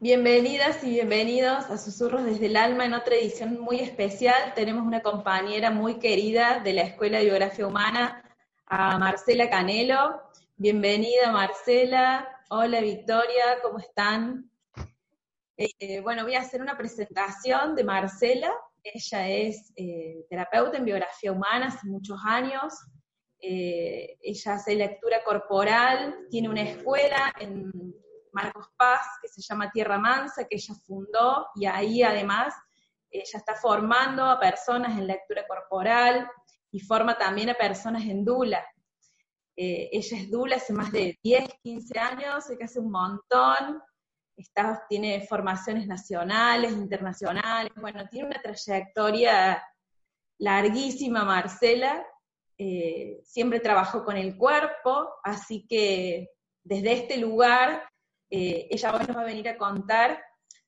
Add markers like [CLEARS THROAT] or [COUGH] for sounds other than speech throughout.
Bienvenidas y bienvenidos a Susurros desde el Alma en otra edición muy especial. Tenemos una compañera muy querida de la Escuela de Biografía Humana, a Marcela Canelo. Bienvenida Marcela. Hola Victoria, ¿cómo están? Eh, bueno, voy a hacer una presentación de Marcela. Ella es eh, terapeuta en biografía humana hace muchos años. Eh, ella hace lectura corporal, tiene una escuela en Marcos Paz, que se llama Tierra Mansa, que ella fundó, y ahí además ella está formando a personas en lectura corporal y forma también a personas en Dula. Eh, ella es Dula hace más de 10, 15 años, que hace un montón, tiene formaciones nacionales, internacionales, bueno, tiene una trayectoria larguísima, Marcela, eh, siempre trabajó con el cuerpo, así que desde este lugar eh, ella hoy nos va a venir a contar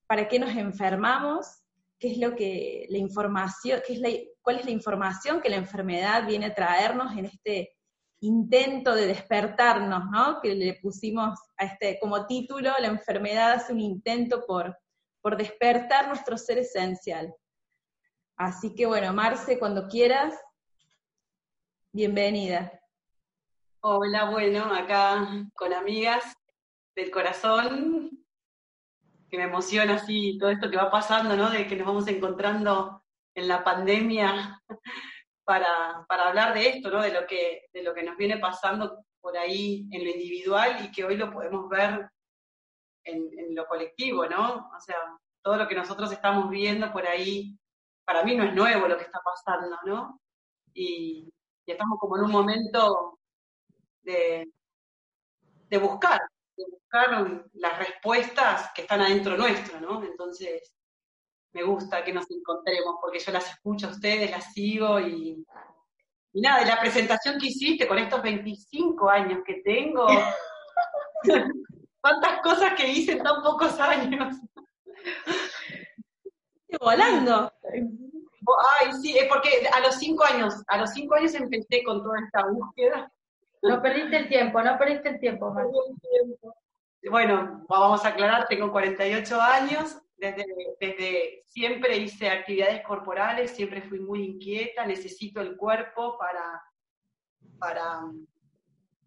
para qué nos enfermamos, qué es lo que la información, qué es la, cuál es la información que la enfermedad viene a traernos en este intento de despertarnos, ¿no? Que le pusimos a este como título, la enfermedad hace un intento por, por despertar nuestro ser esencial. Así que bueno, Marce, cuando quieras, bienvenida. Hola, bueno, acá con amigas del corazón, que me emociona así todo esto que va pasando, ¿no? De que nos vamos encontrando en la pandemia [LAUGHS] para, para hablar de esto, ¿no? De lo, que, de lo que nos viene pasando por ahí en lo individual y que hoy lo podemos ver en, lo colectivo, ¿no? O sea, todo lo que nosotros estamos viendo por ahí, para mí no es nuevo lo que está pasando, ¿no? Y, y estamos como en un momento de, de buscar, buscar las respuestas que están adentro nuestro, ¿no? Entonces, me gusta que nos encontremos, porque yo las escucho a ustedes, las sigo y, y nada, de la presentación que hiciste con estos 25 años que tengo, [LAUGHS] cuántas cosas que hice en tan pocos años. Volando. Ay, sí, es porque a los cinco años, a los cinco años empecé con toda esta búsqueda. No perdiste el tiempo, no perdiste el tiempo, Bueno, vamos a aclarar, tengo 48 años, desde, desde siempre hice actividades corporales, siempre fui muy inquieta, necesito el cuerpo para, para,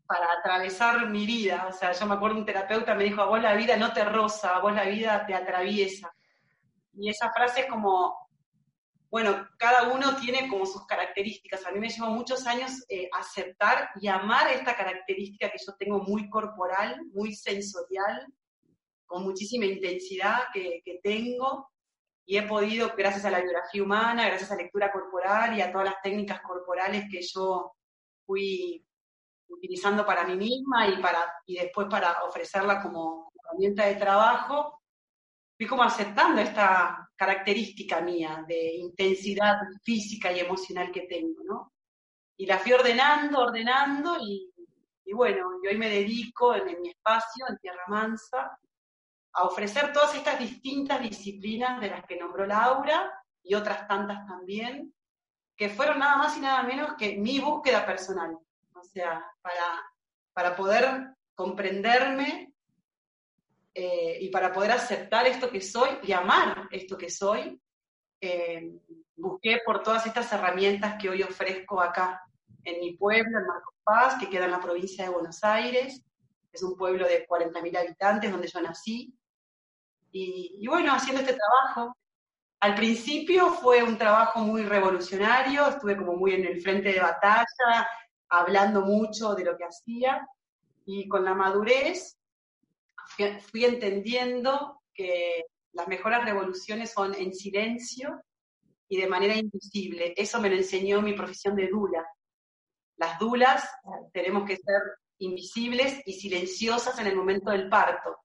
para atravesar mi vida. O sea, yo me acuerdo un terapeuta me dijo, a vos la vida no te roza, a vos la vida te atraviesa. Y esa frase es como, bueno, cada uno tiene como sus características. A mí me llevó muchos años eh, aceptar y amar esta característica que yo tengo muy corporal, muy sensorial, con muchísima intensidad que, tengo. Y he podido, gracias a la biografía humana, gracias a lectura corporal y a todas las técnicas corporales que yo fui utilizando para mí misma y, para, y después para ofrecerla como herramienta de trabajo, fui como aceptando esta característica mía de intensidad física y emocional que tengo, ¿no? Y la fui ordenando, ordenando y, bueno, y hoy me dedico en, mi espacio, en Tierra Mansa, a ofrecer todas estas distintas disciplinas de las que nombró Laura y otras tantas también, que fueron nada más y nada menos que mi búsqueda personal. O sea, para, para poder comprenderme eh, y para poder aceptar esto que soy y amar esto que soy, eh, busqué por todas estas herramientas que hoy ofrezco acá en mi pueblo, en Marcos Paz, que queda en la provincia de Buenos Aires. Es un pueblo de 40.000 habitantes donde yo nací. Y, y bueno, haciendo este trabajo, al principio fue un trabajo muy revolucionario, estuve como muy en el frente de batalla, hablando mucho de lo que hacía, y con la madurez fui entendiendo que las mejores revoluciones son en silencio y de manera invisible. Eso me lo enseñó mi profesión de dula. Las dulas tenemos que ser invisibles y silenciosas en el momento del parto.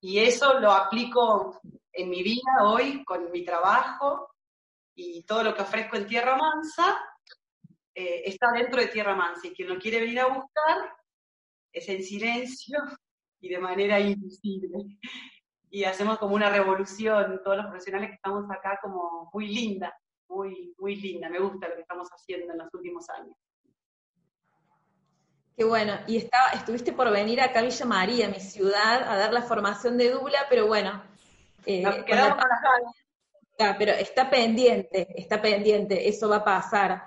Y eso lo aplico en mi vida hoy con mi trabajo y todo lo que ofrezco en Tierra Mansa eh, está dentro de Tierra Mansa. Y quien lo quiere venir a buscar es en silencio y de manera invisible. Y hacemos como una revolución, todos los profesionales que estamos acá, como muy linda, muy, muy linda. Me gusta lo que estamos haciendo en los últimos años. Qué bueno, y estaba, estuviste por venir acá a Villa María, mi ciudad, a dar la formación de Dula, pero bueno, Eh, pero está pendiente, está pendiente, eso va a pasar.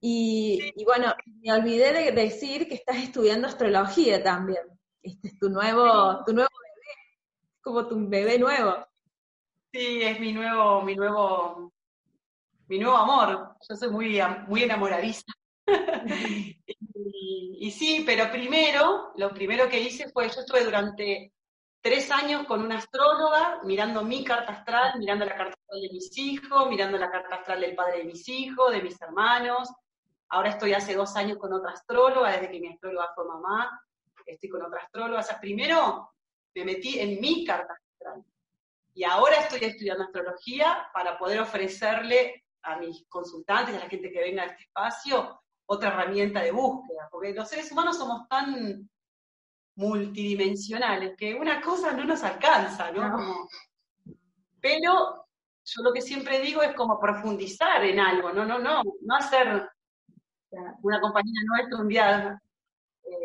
Y, bueno, me olvidé de decir que estás estudiando astrología también. Este es tu nuevo, tu nuevo bebé, como tu bebé nuevo. Sí, es mi nuevo, mi nuevo, mi nuevo amor. Yo soy muy, muy enamoradiza. [LAUGHS] y, sí, pero primero, lo primero que hice fue, yo estuve durante tres años con una astróloga, mirando mi carta astral, mirando la carta astral de mis hijos, mirando la carta astral del padre de mis hijos, de mis hermanos. Ahora estoy hace dos años con otra astróloga, desde que mi astróloga fue mamá, estoy con otra astróloga. O sea, primero me metí en mi carta astral. Y ahora estoy estudiando astrología para poder ofrecerle a mis consultantes, a la gente que venga a este espacio, otra herramienta de búsqueda, porque los seres humanos somos tan multidimensionales que una cosa no nos alcanza, ¿no? pero yo lo que siempre digo es como profundizar en algo, no, no, no, no hacer una compañera nuestra un día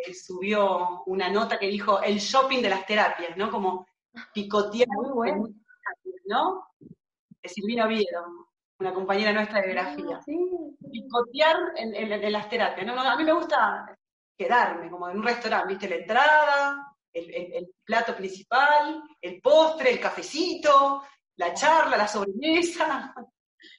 eh, subió una nota que dijo el shopping de las terapias, ¿no? Como picotear, ¿no? De Silvina Oviedo una compañera nuestra de grafía. Ah, Picotear en, las terapias. ¿no? a mí me gusta quedarme, como en un restaurante, ¿viste? La entrada, el, plato principal, el postre, el cafecito, la charla, la sobremesa. [LAUGHS]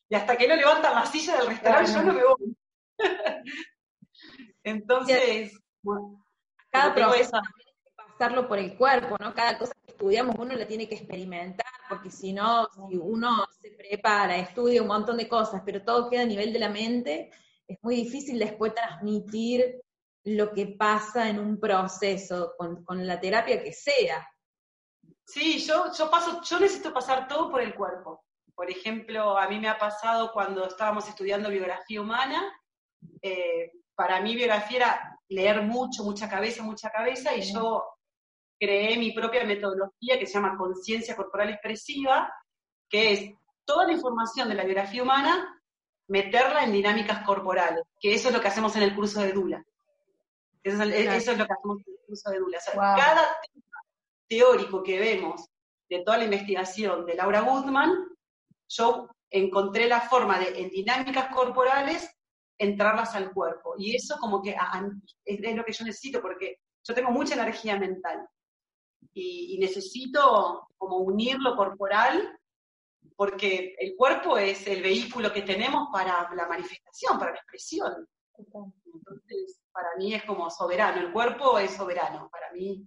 Y hasta que no levantan la silla del restaurante, yo no me voy. [LAUGHS] Entonces, bueno, cada proceso tiene que pasarlo por el cuerpo, ¿no? Cada cosa que estudiamos uno la tiene que experimentar porque si no, si uno se prepara, estudia un montón de cosas, pero todo queda a nivel de la mente, es muy difícil después transmitir lo que pasa en un proceso con, la terapia que sea. Sí, yo, yo, paso, yo necesito pasar todo por el cuerpo. Por ejemplo, a mí me ha pasado cuando estábamos estudiando biografía humana, eh, para mí biografía era leer mucho, mucha cabeza, mucha cabeza, y yo creé mi propia metodología que se llama conciencia corporal expresiva, que es toda la información de la biografía humana, meterla en dinámicas corporales, que eso es lo que hacemos en el curso de Dula. Eso es, lo que hacemos en el curso de Dula. cada tema teórico que vemos de toda la investigación de Laura Goodman, yo encontré la forma de, en dinámicas corporales, entrarlas al cuerpo. Y eso como que es lo que yo necesito, porque yo tengo mucha energía mental y, necesito como unir lo corporal porque el cuerpo es el vehículo que tenemos para la manifestación, para la expresión. Entonces, para mí es como soberano, el cuerpo es soberano, para mí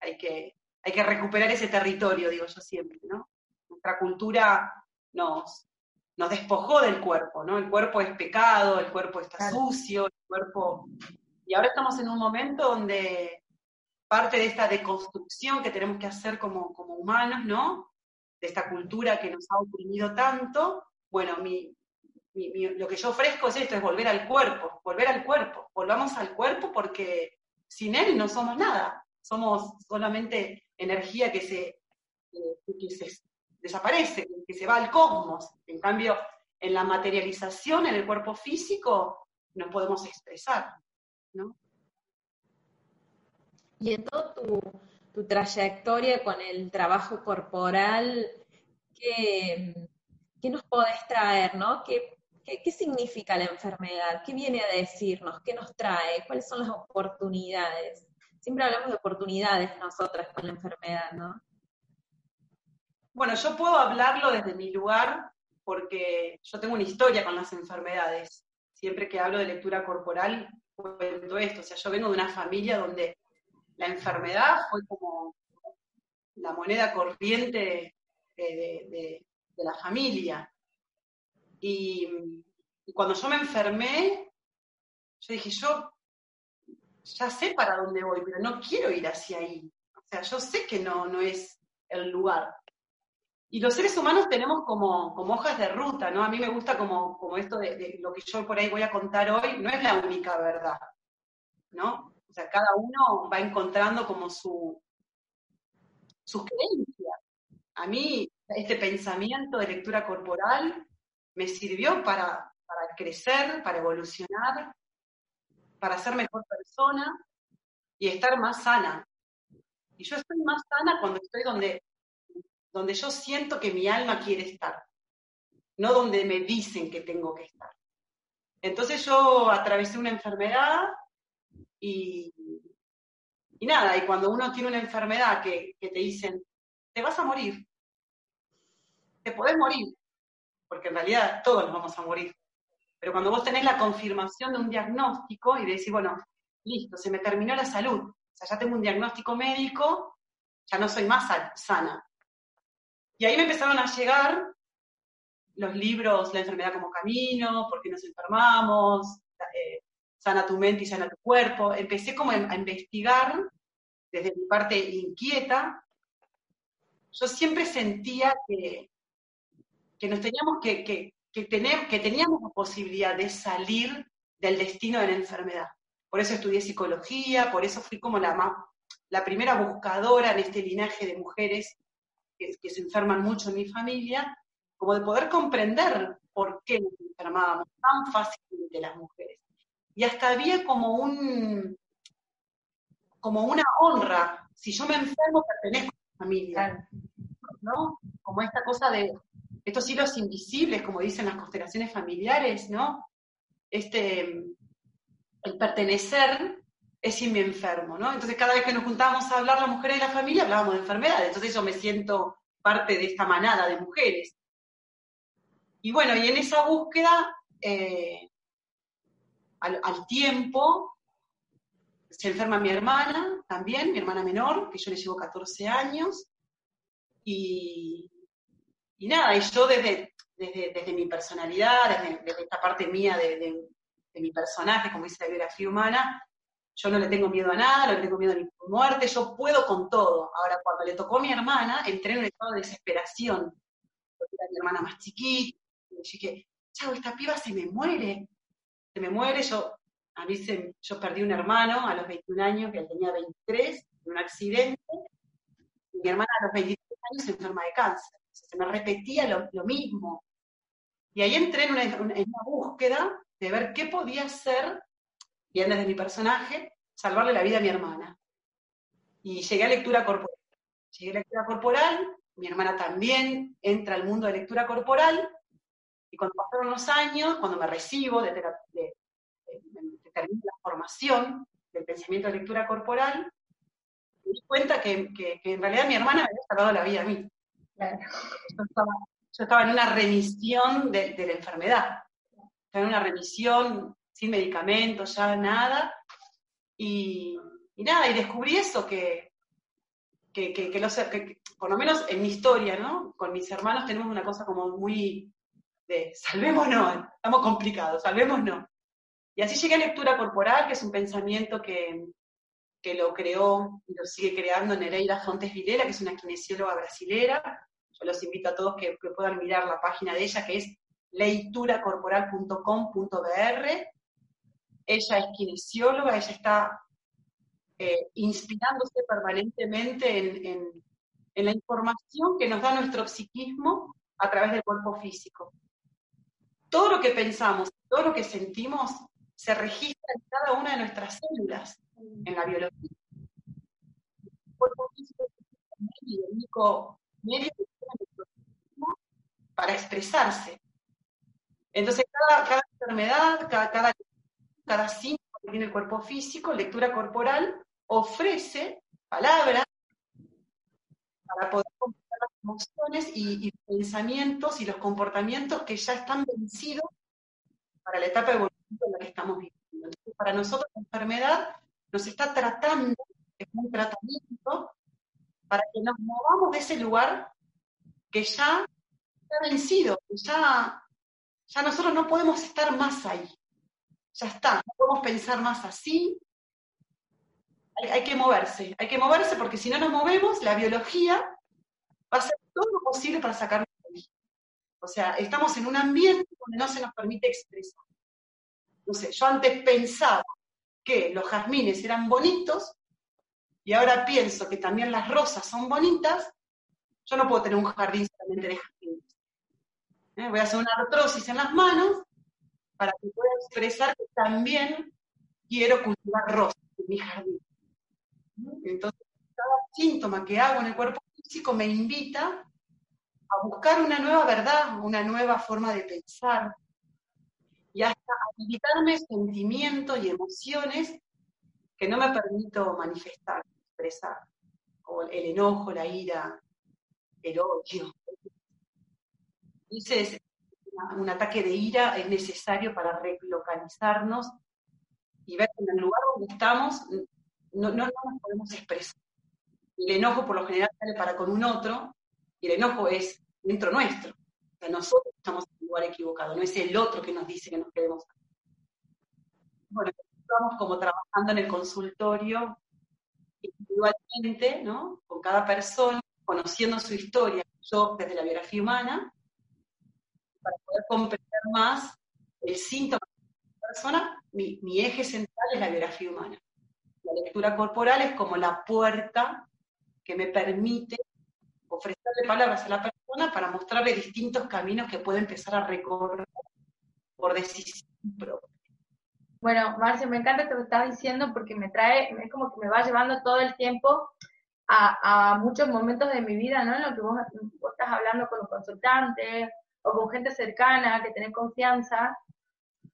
hay que, hay que recuperar ese territorio, digo yo siempre, ¿no? Nuestra cultura nos, nos despojó del cuerpo, ¿no? El cuerpo es pecado, el cuerpo está sucio, el cuerpo... Y ahora estamos en un momento donde parte de esta deconstrucción que tenemos que hacer como, como humanos, ¿no? De esta cultura que nos ha oprimido tanto, bueno, mi, lo que yo ofrezco es esto, es volver al cuerpo, volver al cuerpo, volvamos al cuerpo porque sin él no somos nada, somos solamente energía que se, que se desaparece, que se va al cosmos. En cambio, en la materialización, en el cuerpo físico, nos podemos expresar, ¿no? Y en toda tu, trayectoria con el trabajo corporal, ¿qué, nos podés traer, no? ¿Qué, ¿Qué, significa la enfermedad? ¿Qué viene a decirnos? ¿Qué nos trae? ¿Cuáles son las oportunidades? Siempre hablamos de oportunidades nosotras con la enfermedad, ¿no? Bueno, yo puedo hablarlo desde mi lugar porque yo tengo una historia con las enfermedades. Siempre que hablo de lectura corporal, cuento esto. O sea, yo vengo de una familia donde la enfermedad fue como la moneda corriente de, la familia. Y, cuando yo me enfermé, yo dije, yo ya sé para dónde voy, pero no quiero ir hacia ahí. O sea, yo sé que no, no es el lugar. Y los seres humanos tenemos como, hojas de ruta, ¿no? A mí me gusta como, como esto de, de, lo que yo por ahí voy a contar hoy, no es la única verdad, ¿no? O sea, cada uno va encontrando como su, sus creencias. A mí este pensamiento de lectura corporal me sirvió para, para crecer, para evolucionar, para ser mejor persona y estar más sana. Y yo estoy más sana cuando estoy donde donde yo siento que mi alma quiere estar, no donde me dicen que tengo que estar. Entonces yo atravesé una enfermedad y, y nada, y cuando uno tiene una enfermedad que, te dicen, te vas a morir, te podés morir, porque en realidad todos nos vamos a morir. Pero cuando vos tenés la confirmación de un diagnóstico y decís, bueno, listo, se me terminó la salud, o sea, ya tengo un diagnóstico médico, ya no soy más sana. Y ahí me empezaron a llegar los libros La enfermedad como camino, ¿Por qué nos enfermamos? Eh, sana tu mente y sana tu cuerpo. Empecé como a investigar desde mi parte inquieta. Yo siempre sentía que, que nos teníamos que, que, que, tener, que teníamos la posibilidad de salir del destino de la enfermedad. Por eso estudié psicología, por eso fui como la, la primera buscadora en este linaje de mujeres que, que, se enferman mucho en mi familia, como de poder comprender por qué nos enfermábamos tan fácilmente las mujeres. Y hasta había como un como una honra. Si yo me enfermo, pertenezco a mi familia. ¿No? Como esta cosa de estos hilos invisibles, como dicen las constelaciones familiares, ¿no? Este, el pertenecer es si me enfermo, ¿no? Entonces cada vez que nos juntábamos a hablar las mujeres de la familia, hablábamos de enfermedades, entonces yo me siento parte de esta manada de mujeres. Y bueno, y en esa búsqueda, eh, al, tiempo, se enferma mi hermana también, mi hermana menor, que yo le llevo 14 años, y, y nada, y yo desde, desde, desde mi personalidad, desde, esta parte mía de, de, mi personaje, como dice la biografía humana, yo no le tengo miedo a nada, no le tengo miedo a ninguna muerte, yo puedo con todo. Ahora, cuando le tocó a mi hermana, entré en un estado de desesperación, porque era mi hermana más chiquita, y dije, chao, esta piba se me muere, se me muere, yo, a mí se, yo perdí un hermano a los 21 años, que tenía 23, en un accidente, y mi hermana a los 23 años se enferma de cáncer se me repetía lo, lo mismo. Y ahí entré en una, en una, búsqueda de ver qué podía hacer, bien desde mi personaje, salvarle la vida a mi hermana. Y llegué a lectura corporal. Llegué a lectura corporal, mi hermana también entra al mundo de lectura corporal, y cuando pasaron los años, cuando me recibo de, de, de, de termino la formación del pensamiento de lectura corporal, me di cuenta que, que, que en realidad mi hermana me había salvado la vida a mí. Yo, estaba, yo estaba, en una remisión de, de, la enfermedad, estaba en una remisión sin medicamentos, ya nada, y, nada, y descubrí eso, que, que, que, que, los, por lo menos en mi historia, ¿no? Con mis hermanos tenemos una cosa como muy de salvémonos, estamos complicados, salvémonos. Y así llegué a lectura corporal, que es un pensamiento que, que lo creó y lo sigue creando Nereida Fontes Vilela, que es una kinesióloga brasilera, yo los invito a todos que, que puedan mirar la página de ella, que es leituracorporal.com.br. Ella es kinesióloga, ella está eh, inspirándose permanentemente en, la información que nos da nuestro psiquismo a través del cuerpo físico. Todo lo que pensamos, todo lo que sentimos, se registra en cada una de nuestras células, en la biología. El cuerpo físico es el único medio para expresarse. Entonces, cada, cada enfermedad, cada, cada, cada síntoma que tiene el cuerpo físico, lectura corporal, ofrece palabras para poder completar las emociones y, pensamientos y los comportamientos que ya están vencidos para la etapa evolutiva en la que estamos viviendo. Entonces, para nosotros la enfermedad nos está tratando, es un tratamiento, para que nos movamos de ese lugar que ya está vencido, ya, ya nosotros no podemos estar más ahí. Ya está, no podemos pensar más así. Hay, hay que moverse, hay que moverse porque si no nos movemos, la biología va a hacer todo lo posible para sacarnos de. O sea, estamos en un ambiente donde no se nos permite expresar. No sé, yo antes pensaba que los jazmines eran bonitos y ahora pienso que también las rosas son bonitas, yo no puedo tener un jardín solamente de jazmines. ¿eh? Voy a hacer una artrosis en las manos para que pueda expresar que también quiero cultivar rosas en mi jardín. Entonces, cada síntoma que hago en el cuerpo físico me invita a buscar una nueva verdad, una nueva forma de pensar, y hasta habilitarme sentimientos y emociones que no me permito manifestar, expresar, como el enojo, la ira, el odio. Dices, un ataque de ira es necesario para relocalizarnos y ver que en el lugar donde estamos no, no, nos podemos expresar. El enojo por lo general sale para con un otro y el enojo es dentro nuestro. O sea, nosotros estamos en el lugar equivocado, no es el otro que nos dice que nos quedemos. Bueno, estamos como trabajando en el consultorio individualmente, ¿no? Con cada persona, conociendo su historia, yo desde la biografía humana, para poder comprender más el síntoma de la persona, mi, eje central es la biografía humana. La lectura corporal es como la puerta que me permite ofrecerle palabras a la persona para mostrarle distintos caminos que puede empezar a recorrer por decisión propia. Bueno, Marcia, me encanta lo que estás diciendo porque me trae, es como que me va llevando todo el tiempo a, muchos momentos de mi vida, ¿no? En lo que vos estás hablando con los consultantes o con gente cercana que tenés confianza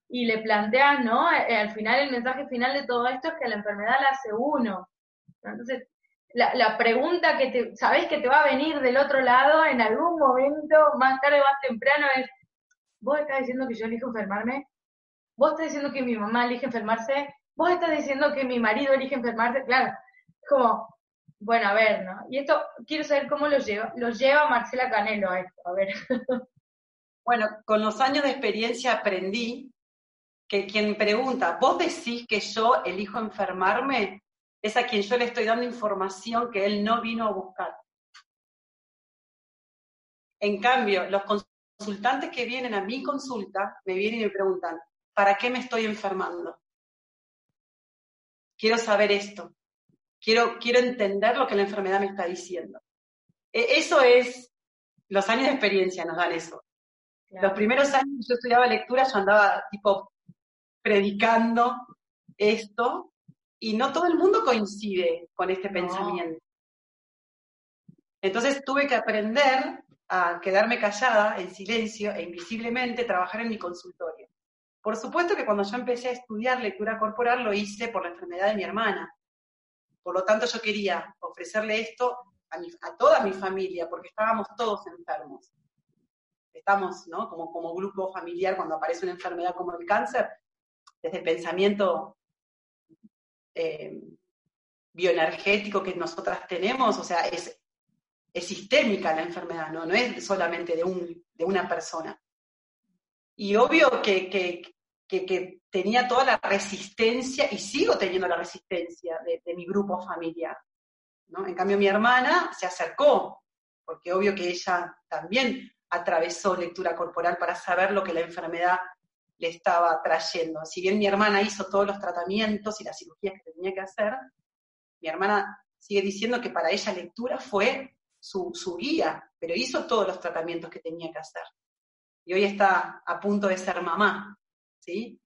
y le planteas, ¿no? Eh, al final, el mensaje final de todo esto es que la enfermedad la hace uno. Entonces, la, la pregunta que te, sabés que te va a venir del otro lado en algún momento, más tarde o más temprano, es, ¿vos estás diciendo que yo elijo enfermarme? ¿Vos estás diciendo que mi mamá elige enfermarse? ¿Vos estás diciendo que mi marido elige enfermarse? Claro, como, bueno, a ver, ¿no? Y esto, quiero saber cómo lo lleva, lo lleva Marcela Canelo a esto, a ver. [LAUGHS] Bueno, con los años de experiencia aprendí que quien pregunta, ¿vos decís que yo elijo enfermarme? Es a quien yo le estoy dando información que él no vino a buscar. En cambio, los consultantes que vienen a mi consulta me vienen y me preguntan, ¿para qué me estoy enfermando? Quiero saber esto. Quiero, quiero entender lo que la enfermedad me está diciendo. E, eso es, los años de experiencia nos dan eso. Los primeros años yo estudiaba lectura, yo andaba tipo predicando esto y no todo el mundo coincide con este pensamiento. Entonces tuve que aprender a quedarme callada, en silencio e invisiblemente trabajar en mi consultorio. Por supuesto que cuando yo empecé a estudiar lectura corporal lo hice por la enfermedad de mi hermana. Por lo tanto, yo quería ofrecerle esto a, a toda mi familia, porque estábamos todos enfermos. Estamos, ¿no? Como, como grupo familiar, cuando aparece una enfermedad como el cáncer, desde el pensamiento eh, bioenergético que nosotras tenemos, o sea, es, es sistémica la enfermedad, ¿no? no es solamente de, un, de una persona. Y obvio que, que, que, tenía toda la resistencia y sigo teniendo la resistencia de, de, mi grupo familiar. ¿no? En cambio, mi hermana se acercó, porque obvio que ella también atravesó lectura corporal para saber lo que la enfermedad le estaba trayendo. Si bien mi hermana hizo todos los tratamientos y las cirugías que tenía que hacer, mi hermana sigue diciendo que para ella lectura fue su, su guía, pero hizo todos los tratamientos que tenía que hacer. Y hoy está a punto de ser mamá, ¿sí?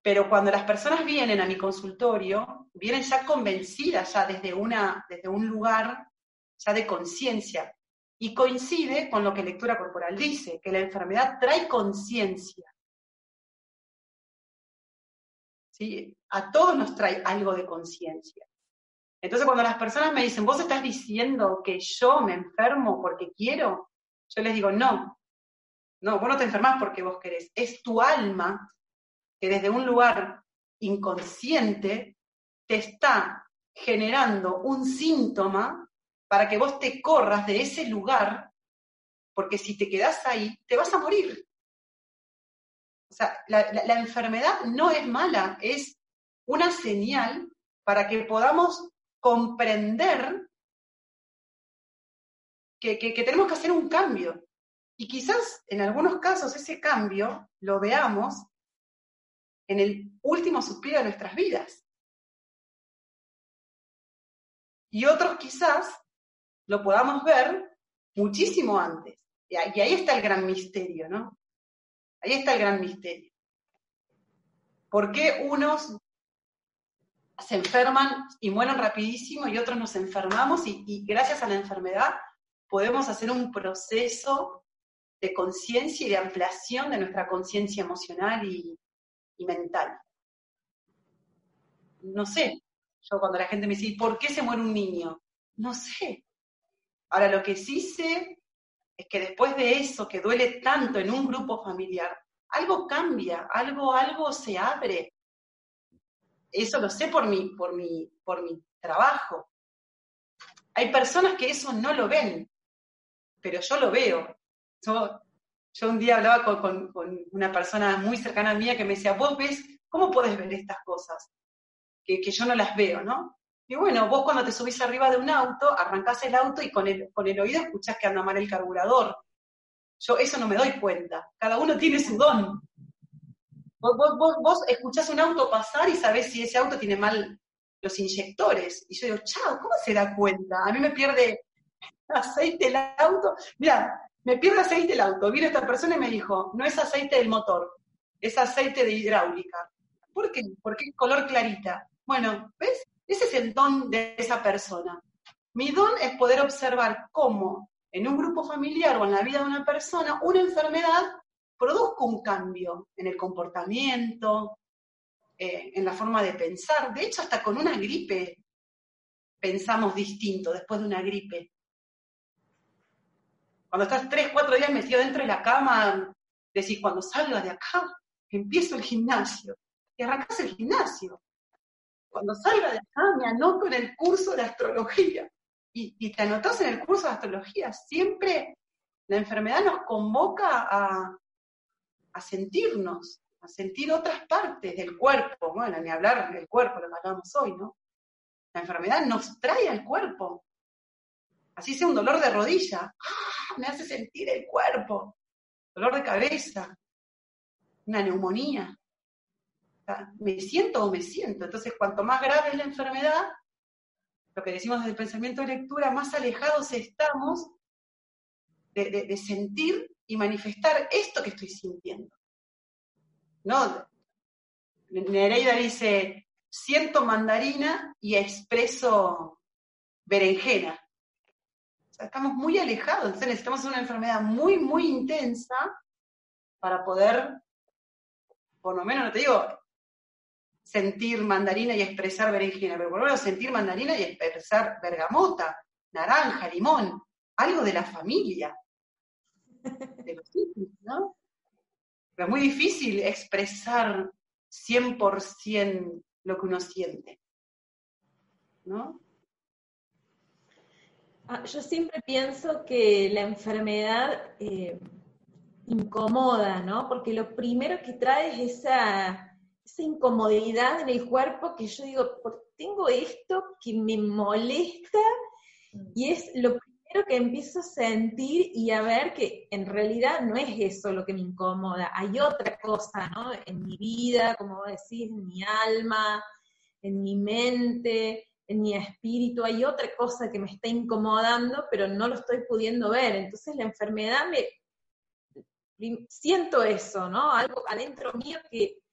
Pero cuando las personas vienen a mi consultorio, vienen ya convencidas, ya desde, una, desde un lugar ya de conciencia. Y coincide con lo que lectura corporal dice, que la enfermedad trae conciencia. ¿sí? A todos nos trae algo de conciencia. Entonces, cuando las personas me dicen, vos estás diciendo que yo me enfermo porque quiero, yo les digo, no, no, vos no te enfermas porque vos querés, es tu alma que desde un lugar inconsciente te está generando un síntoma para que vos te corras de ese lugar, porque si te quedás ahí, te vas a morir. O sea, la, enfermedad no es mala, es una señal para que podamos comprender que, que, tenemos que hacer un cambio. Y quizás en algunos casos ese cambio lo veamos en el último suspiro de nuestras vidas. Y otros quizás lo podamos ver muchísimo antes. Y ahí está el gran misterio, ¿no? Ahí está el gran misterio. ¿Por qué unos se enferman y mueren rapidísimo y otros nos enfermamos y, gracias a la enfermedad podemos hacer un proceso de conciencia y de ampliación de nuestra conciencia emocional y, y mental. No sé, yo cuando la gente me dice, ¿por qué se muere un niño? No sé. Ahora, lo que sí sé es que después de eso, que duele tanto en un grupo familiar, algo cambia, algo, algo se abre. Eso lo sé por mi, por mi, por mi trabajo. Hay personas que eso no lo ven, pero yo lo veo. Yo, yo un día hablaba con, una persona muy cercana a mí que me decía, vos ves, ¿cómo podés ver estas cosas? Que yo no las veo, ¿no? Y bueno, vos cuando te subís arriba de un auto, arrancás el auto y con el, con el oído escuchás que anda mal el carburador. Yo eso no me doy cuenta. Cada uno tiene su don. Vos, vos, vos, escuchás un auto pasar y sabés si ese auto tiene mal los inyectores. Y yo digo, chao, ¿cómo se da cuenta? A mí me pierde [LAUGHS] aceite el auto. Mira, me pierde aceite el auto. Vino esta persona y me dijo, no es aceite del motor, es aceite de hidráulica. ¿Por qué? Porque es color clarita. Bueno, ¿ves? Ese es el don de esa persona. Mi don es poder observar cómo en un grupo familiar o en la vida de una persona una enfermedad produzca un cambio en el comportamiento, eh, en la forma de pensar. De hecho, hasta con una gripe pensamos distinto después de una gripe. Cuando estás tres, cuatro días metido dentro de la cama, decís, cuando salga de acá, empiezo el gimnasio. Y arrancás el gimnasio cuando salga de acá me anoto en el curso de astrología. Y, te anotas en el curso de astrología. Siempre la enfermedad nos convoca a, sentirnos, a sentir otras partes del cuerpo. Bueno, ni hablar del cuerpo, lo que hablamos hoy, ¿no? La enfermedad nos trae al cuerpo. Así sea un dolor de rodilla, ¡ah! me hace sentir el cuerpo. Dolor de cabeza, una neumonía me siento o me siento. Entonces, cuanto más grave es la enfermedad, lo que decimos desde el pensamiento de lectura, más alejados estamos de, sentir y manifestar esto que estoy sintiendo. ¿No? Nereida dice, siento mandarina y expreso berenjena. estamos muy alejados, entonces necesitamos una enfermedad muy, muy intensa para poder, por lo menos, no te digo, sentir mandarina y expresar berenjena, pero por lo menos sentir mandarina y expresar bergamota, naranja, limón, algo de la familia, de los hijos, ¿no? Pero es muy difícil expresar 100% lo que uno siente, ¿no? Ah, yo siempre pienso que la enfermedad eh, incomoda, ¿no? Porque lo primero que trae es esa esa incomodidad en el cuerpo que yo digo, tengo esto que me molesta y es lo primero que empiezo a sentir y a ver que en realidad no es eso lo que me incomoda, hay otra cosa, ¿no? En mi vida, como vos decís, en mi alma, en mi mente, en mi espíritu, hay otra cosa que me está incomodando, pero no lo estoy pudiendo ver. Entonces la enfermedad me... Siento eso, ¿no? Algo adentro mío que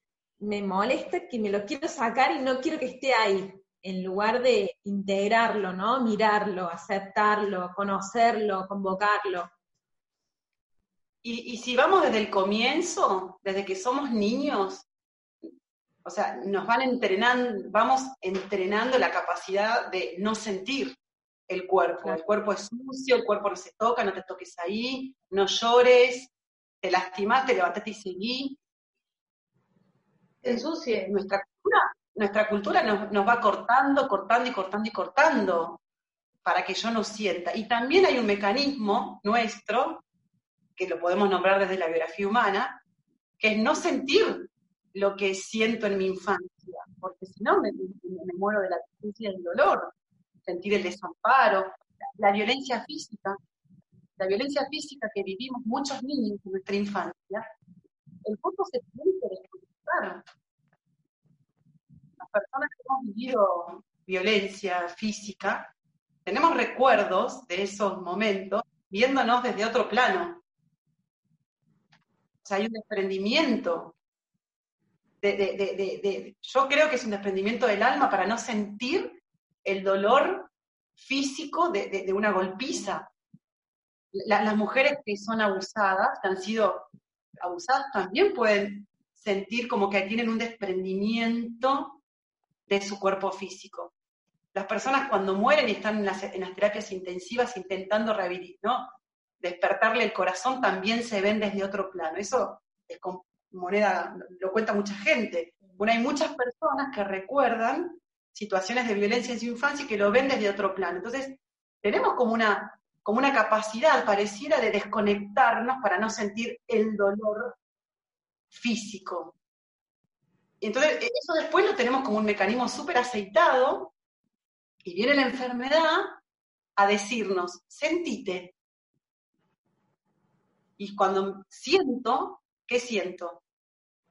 me molesta que me lo quiero sacar y no quiero que esté ahí, en lugar de integrarlo, ¿no? Mirarlo, aceptarlo, conocerlo, convocarlo. Y, si vamos desde el comienzo, desde que somos niños, o sea, nos van entrenando, vamos entrenando la capacidad de no sentir el cuerpo. El cuerpo es sucio, el cuerpo no se toca, no te toques ahí, no llores, te lastimaste, levantate y seguí ensucie. Nuestra cultura, nuestra cultura nos, va cortando, cortando y cortando y cortando para que yo no sienta. Y también hay un mecanismo nuestro, que lo podemos nombrar desde la biografía humana, que es no sentir lo que siento en mi infancia, porque si no me, muero de la tristeza y del dolor, sentir el desamparo, la violencia física, la violencia física que vivimos muchos niños en nuestra infancia, el cuerpo se tiene las personas que hemos vivido violencia física, tenemos recuerdos de esos momentos viéndonos desde otro plano. O sea, hay un desprendimiento. yo creo que es un desprendimiento del alma para no sentir el dolor físico de, una golpiza. las mujeres que son abusadas, que han sido abusadas, también pueden sentir como que tienen un desprendimiento de su cuerpo físico. Las personas cuando mueren y están en las, terapias intensivas intentando rehabilitar, ¿no? despertarle el corazón, también se ven desde otro plano. Eso moneda, lo cuenta mucha gente. Bueno, hay muchas personas que recuerdan situaciones de violencia en su infancia y que lo ven desde otro plano. Entonces, tenemos como una, como una capacidad, pareciera, de desconectarnos para no sentir el dolor físico. Entonces, e, eso después lo tenemos como un mecanismo súper aceitado y viene la enfermedad a decirnos, sentite. Y cuando siento, ¿qué siento?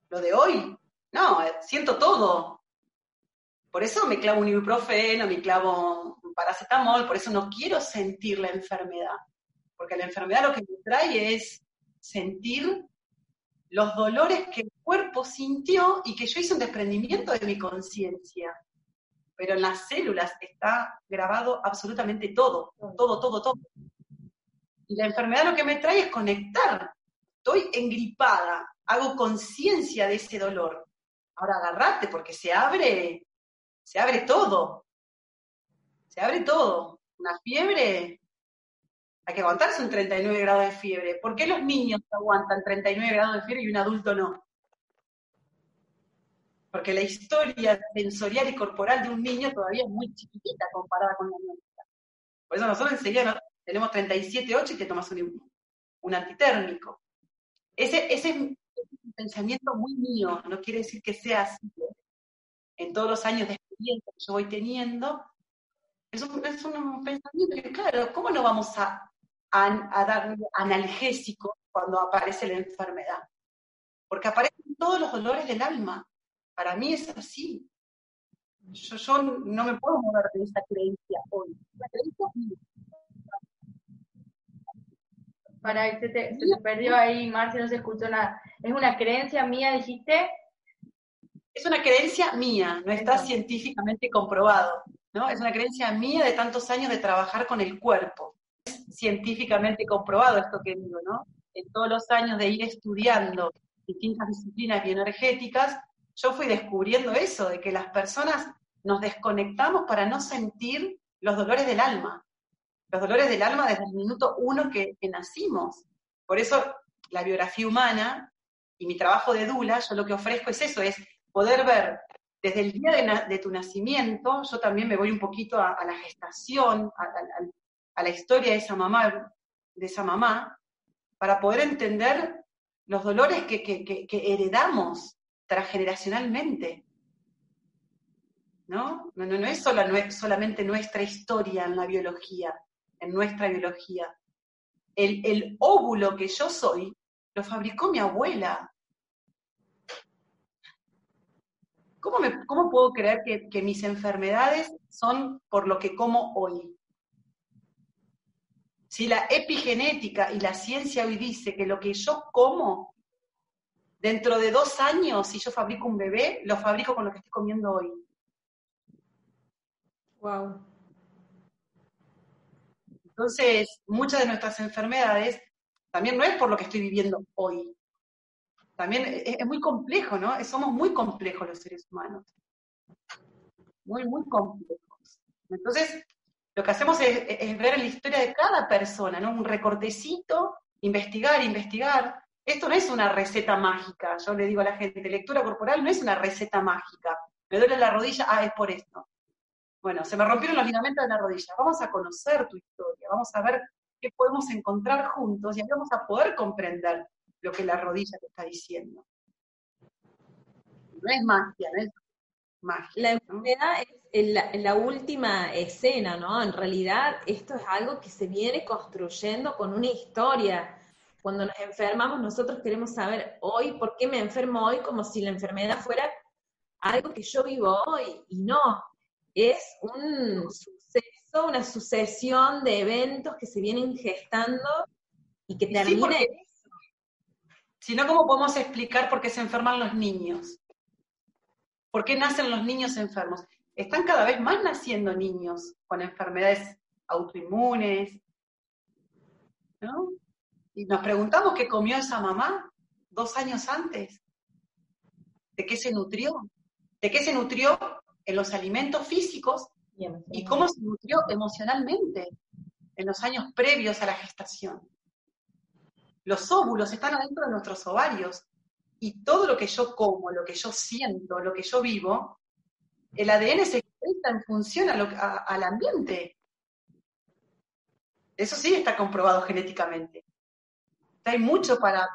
Lo de hoy. No, siento todo. Por eso me clavo un ibuprofeno, me clavo un paracetamol, por eso no quiero sentir la enfermedad. Porque la enfermedad lo que me trae es sentir los dolores que el cuerpo sintió y que yo hice un desprendimiento de mi conciencia. Pero en las células está grabado absolutamente todo, todo, todo, todo. Y la enfermedad lo que me trae es conectar. Estoy engripada, hago conciencia de ese dolor. Ahora agarrate porque se abre, se abre todo. Se abre todo. Una fiebre hay que aguantarse un 39 grados de fiebre. ¿Por qué los niños aguantan 39 grados de fiebre y un adulto no? Porque la historia sensorial y corporal de un niño todavía es muy chiquitita comparada con la nuestra. Por eso nosotros enseguida tenemos 37,8 y te tomas un, un antitérmico. Ese, ese es un pensamiento muy mío, no quiere decir que sea así. ¿eh? En todos los años de experiencia que yo voy teniendo, es un, pensamiento claro, ¿cómo no vamos a a, dar analgésico cuando aparece la enfermedad. Porque aparecen todos los dolores del alma. Para mí es así. Yo, yo no me puedo mover de esa creencia hoy. La creencia Para, se te, se te perdió ahí, Marcia, no se escuchó nada. ¿Es una creencia mía, dijiste? Es una creencia mía, no está científicamente comprobado, ¿no? Es una creencia mía de tantos años de trabajar con el cuerpo científicamente comprobado esto que digo, ¿no? En todos los años de ir estudiando distintas disciplinas bioenergéticas, yo fui descubriendo eso, de que las personas nos desconectamos para no sentir los dolores del alma, los dolores del alma desde el minuto uno que, nacimos. Por eso la biografía humana y mi trabajo de Dula, yo lo que ofrezco es eso, es poder ver desde el día de, tu nacimiento, yo también me voy un poquito a, la gestación, al a la historia de esa mamá, de esa mamá, para poder entender los dolores que, heredamos transgeneracionalmente. ¿No? No, no, no es solamente nuestra historia en la biología, en nuestra biología. El, óvulo que yo soy lo fabricó mi abuela. ¿Cómo, cómo puedo creer que, que mis enfermedades son por lo que como hoy? Si la epigenética y la ciencia hoy dice que lo que yo como, dentro de dos años, si yo fabrico un bebé, lo fabrico con lo que estoy comiendo hoy. Wow. Entonces, muchas de nuestras enfermedades también no es por lo que estoy viviendo hoy. También es, es muy complejo, ¿no? Somos muy complejos los seres humanos. Muy, muy complejos. Entonces, lo que hacemos es, ver la historia de cada persona, ¿no? Un recortecito, investigar, investigar. Esto no es una receta mágica, yo le digo a la gente, lectura corporal no es una receta mágica. Me duele la rodilla, ah, es por esto. Bueno, se me rompieron los ligamentos de la rodilla. Vamos a conocer tu historia, vamos a ver qué podemos encontrar juntos y vamos a poder comprender lo que la rodilla te está diciendo. No es magia, no es la enfermedad es la, última escena, ¿no? En realidad esto es algo que se viene construyendo con una historia. Cuando nos enfermamos, nosotros queremos saber hoy por qué me enfermo hoy, como si la enfermedad fuera algo que yo vivo hoy, y no, es un suceso, una sucesión de eventos que se vienen gestando y que termina en eso. Si no, ¿cómo podemos explicar por qué se enferman los niños? ¿Por qué nacen los niños enfermos? Están cada vez más naciendo niños con enfermedades autoinmunes. ¿no? Y nos preguntamos qué comió esa mamá dos años antes. ¿De qué se nutrió? ¿De qué se nutrió en los alimentos físicos y cómo se nutrió emocionalmente en los años previos a la gestación? Los óvulos están adentro de nuestros ovarios y todo lo que yo como, lo que yo siento, lo que yo vivo, el ADN se expresa en función al ambiente. Eso sí está comprobado genéticamente. Hay mucho para,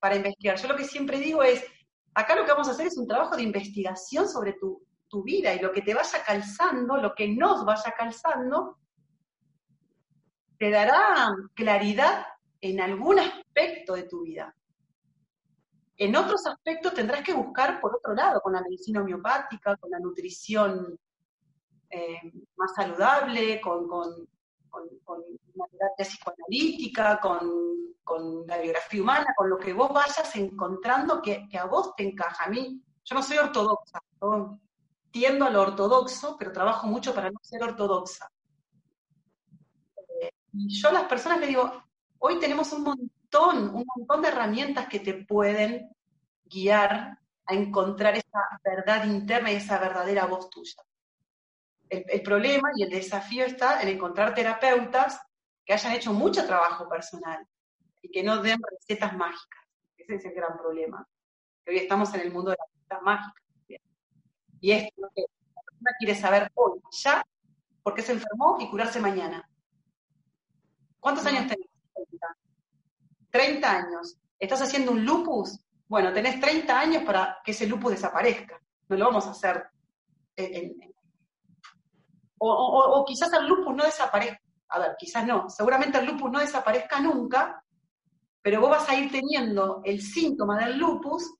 para, investigar. Yo lo que siempre digo es, acá lo que vamos a hacer es un trabajo de investigación sobre tu, tu vida y lo que te vaya calzando, lo que nos vaya calzando, te dará claridad en algún aspecto de tu vida. En otros aspectos tendrás que buscar por otro lado, con la medicina homeopática, con la nutrición eh, más saludable, con, con, con una terapia psicoanalítica, con, la biografía humana, con lo que vos vayas encontrando que, a vos te encaja. A mí, yo no soy ortodoxa, tiendo a lo ortodoxo, pero trabajo mucho para no ser ortodoxa. Eh, y yo a las personas le digo, hoy tenemos un montón, un montón de herramientas que te pueden guiar a encontrar esa verdad interna y esa verdadera voz tuya el, problema y el desafío está en encontrar terapeutas que hayan hecho mucho trabajo personal y que no den recetas mágicas. Ese es el gran problema. hoy estamos en el mundo de las recetas mágicas. Y esto es lo que la persona quiere saber hoy, ya, por qué se enfermó y curarse mañana. ¿Cuántos años tenés? 30 años. ¿Estás haciendo un lupus? Bueno, tenés 30 años para que ese lupus desaparezca. No lo vamos a hacer en, o, quizás el lupus no desaparezca, a ver, quizás no, seguramente el lupus no desaparezca nunca, pero vos vas a ir teniendo el síntoma del lupus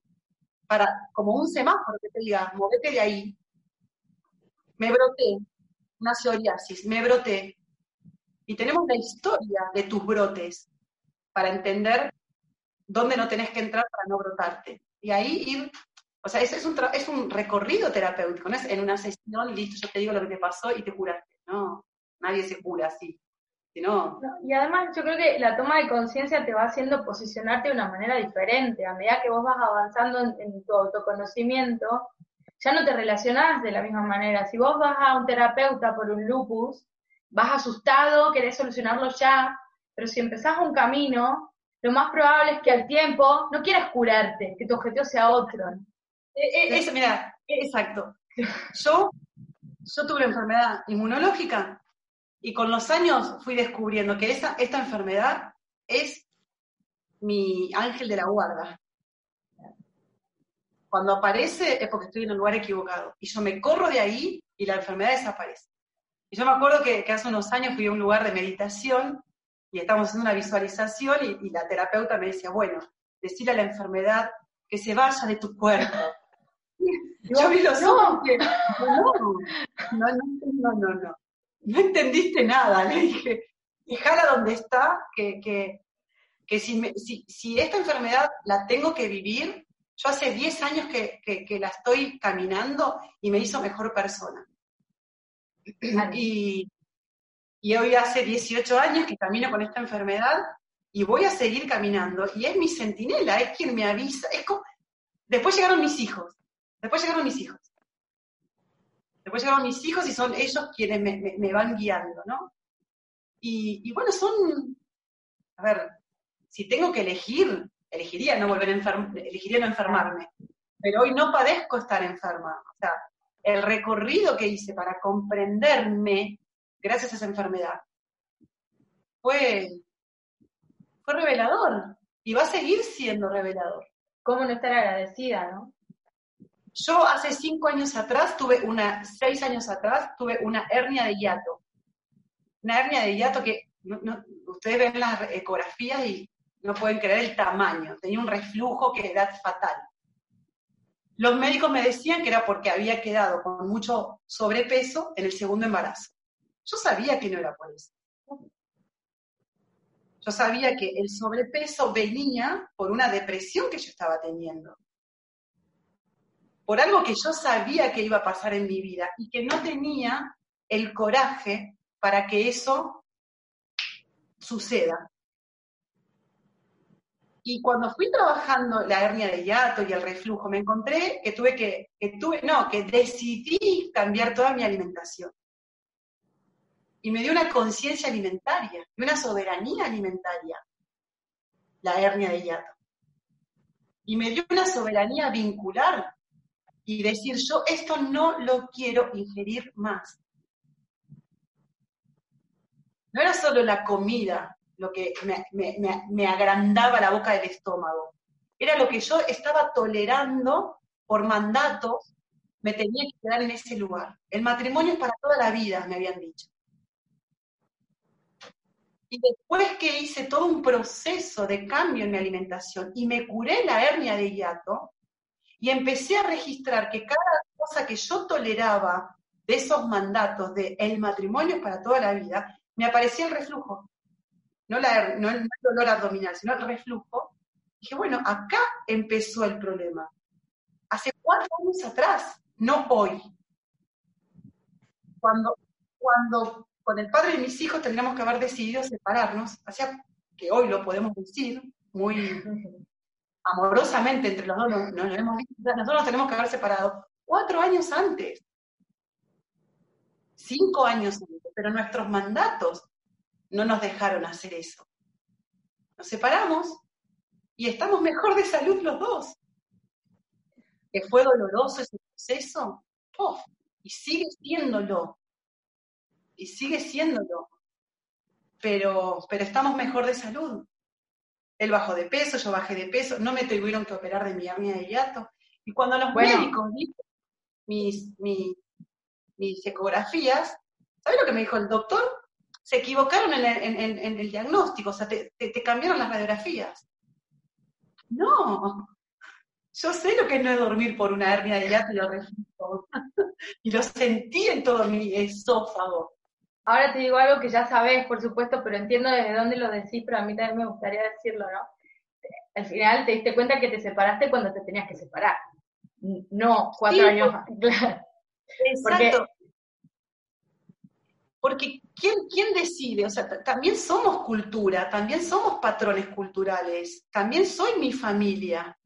para, como un semáforo que te diga, movete de ahí, me broté, una psoriasis, me broté. Y tenemos la historia de tus brotes para entender dónde no tenés que entrar para no brotarte. Y ahí ir o sea, es, es, un, es un recorrido terapéutico, no es en una sesión, listo, yo te digo lo que te pasó y te curaste. No, nadie se cura así. No, y además yo creo que la toma de conciencia te va haciendo posicionarte de una manera diferente. A medida que vos vas avanzando en, tu autoconocimiento, ya no te relacionás de la misma manera. Si vos vas a un terapeuta por un lupus, vas asustado, querés solucionarlo ya, pero si empezás un camino, lo más probable es que al tiempo no quieras curarte, que tu objetivo sea otro. Eh, eh, mira, exacto. [LAUGHS] Yo, yo tuve una enfermedad inmunológica y con los años fui descubriendo que esa, esta enfermedad es mi ángel de la guarda. Cuando aparece es porque estoy en el lugar equivocado. Y yo me corro de ahí y la enfermedad desaparece. Y yo me acuerdo que, hace unos años fui a un lugar de meditación y estábamos haciendo una visualización y, y la terapeuta me decía, bueno, decirle a la enfermedad que se vaya de tu cuerpo. [LAUGHS] Yo vi los ojos no, no, no, no, no, no, entendiste nada, le dije, déjala donde está, que, que, que si, si, si, esta enfermedad la tengo que vivir, yo hace 10 años que, que, la estoy caminando y me hizo mejor persona. Y, y hoy hace 18 años que camino con esta enfermedad y voy a seguir caminando. Y es mi centinela, es quien me avisa. Después llegaron mis hijos. Después llegaron mis hijos. Después llegaron mis hijos y son ellos quienes me, van guiando, ¿no? Y, bueno, son, a ver, si tengo que elegir, elegiría no volver a elegiría no enfermarme. Pero hoy no padezco estar enferma. O sea, el recorrido que hice para comprenderme gracias a esa enfermedad fue, fue revelador y va a seguir siendo revelador. ¿Cómo no estar agradecida, no? Yo hace cinco años atrás tuve una, seis años atrás, tuve una hernia de hiato. Una hernia de hiato que ustedes ven las ecografías y no pueden creer el tamaño. Tenía un reflujo que era fatal. Los médicos me decían que era porque había quedado con mucho sobrepeso en el segundo embarazo. Yo sabía que no era por eso. Yo sabía que el sobrepeso venía por una depresión que yo estaba teniendo por algo que yo sabía que iba a pasar en mi vida y que no tenía el coraje para que eso suceda. Y cuando fui trabajando la hernia de hiato y el reflujo, me encontré que tuve que, que no, que decidí cambiar toda mi alimentación. Y me dio una conciencia alimentaria, y una soberanía alimentaria, la hernia de hiato. Y me dio una soberanía vincular y decir, yo esto no lo quiero ingerir más. No era solo la comida, lo que me, agrandaba la boca del estómago. Era lo que yo estaba tolerando por mandatos, me tenía que quedar en ese lugar. El matrimonio es para toda la vida, me habían dicho. Y después que hice todo un proceso de cambio en mi alimentación y me curé la hernia de hiato, y empecé a registrar que cada cosa que yo toleraba de esos mandatos de el matrimonio para toda la vida, me aparecía el reflujo no, la, no el dolor abdominal, sino el reflujo, dije, bueno, acá empezó el problema. Hace cuatro años atrás, no hoy. Cuando, cuando con el padre de mis hijos tendríamos que haber decidido separarnos, hacía que hoy lo podemos decir muy amorosamente entre los dos, nosotros nos tenemos que haber separado cuatro años antes, cinco años antes, pero nuestros mandatos no nos dejaron hacer eso. Nos separamos y estamos mejor de salud los dos. Que fue doloroso ese proceso, y sigue siéndolo, y sigue siéndolo, pero, pero estamos mejor de salud. Él bajó de peso, yo bajé de peso, no me tuvieron que operar de mi hernia de hiato. Y cuando los médicos mis, mis, mis ecografías, ¿sabes lo que me dijo el doctor? se equivocaron en el, diagnóstico, o sea, te, cambiaron las radiografías. No, yo sé lo que es no dormir por una hernia de hiato y lo [LAUGHS] y lo sentí en todo mi esófago. Ahora te digo algo que ya sabes, por supuesto, pero entiendo desde dónde lo decís, pero a mí también me gustaría decirlo, ¿no? Al final te diste cuenta que te separaste cuando te tenías que separar. No cuatro años más, [LAUGHS] claro. Exacto. Porque ¿quién, ¿quién decide? O sea, también somos cultura, también somos patrones culturales, también soy mi familia.